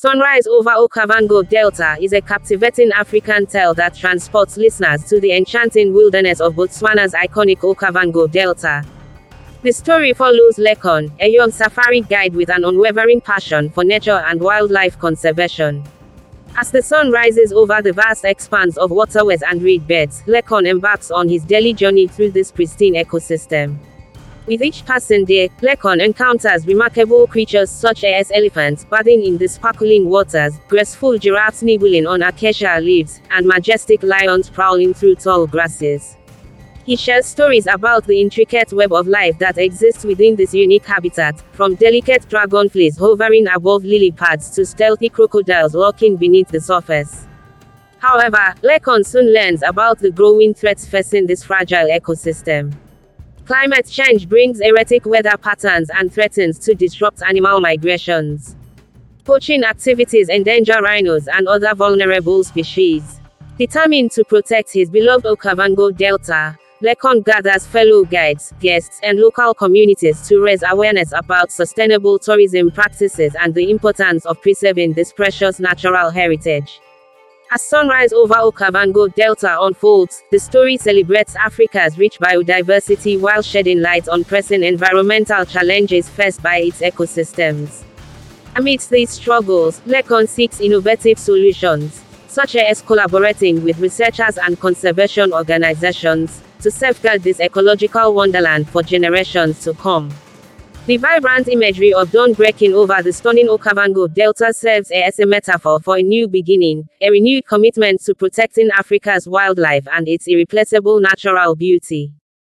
Sunrise over Okavango Delta is a captivating African tale that transports listeners to the enchanting wilderness of Botswana's iconic Okavango Delta. The story follows Lekan, a young safari guide with an unwavering passion for nature and wildlife conservation. As the sun rises over the vast expanse of waterways and reed beds, Lekan embarks on his daily journey through this pristine ecosystem. With each passing day, Lekan encounters remarkable creatures such as elephants bathing in the sparkling waters, graceful giraffes nibbling on acacia leaves, and majestic lions prowling through tall grasses. He shares stories about the intricate web of life that exists within this unique habitat, from delicate dragonflies hovering above lily pads to stealthy crocodiles lurking beneath the surface. However, Lekan soon learns about the growing threats facing this fragile ecosystem. Climate change brings erratic weather patterns and threatens to disrupt animal migrations. Poaching activities endanger rhinos and other vulnerable species. Determined to protect his beloved Okavango Delta, Lekan gathers fellow guides, guests, and local communities to raise awareness about sustainable tourism practices and the importance of preserving this precious natural heritage. As sunrise over Okavango Delta unfolds, the story celebrates Africa's rich biodiversity while shedding light on pressing environmental challenges faced by its ecosystems. Amidst these struggles, Lekan seeks innovative solutions, such as collaborating with researchers and conservation organizations, to safeguard this ecological wonderland for generations to come. The vibrant imagery of dawn breaking over the stunning Okavango Delta serves as a metaphor for a new beginning, a renewed commitment to protecting Africa's wildlife and its irreplaceable natural beauty.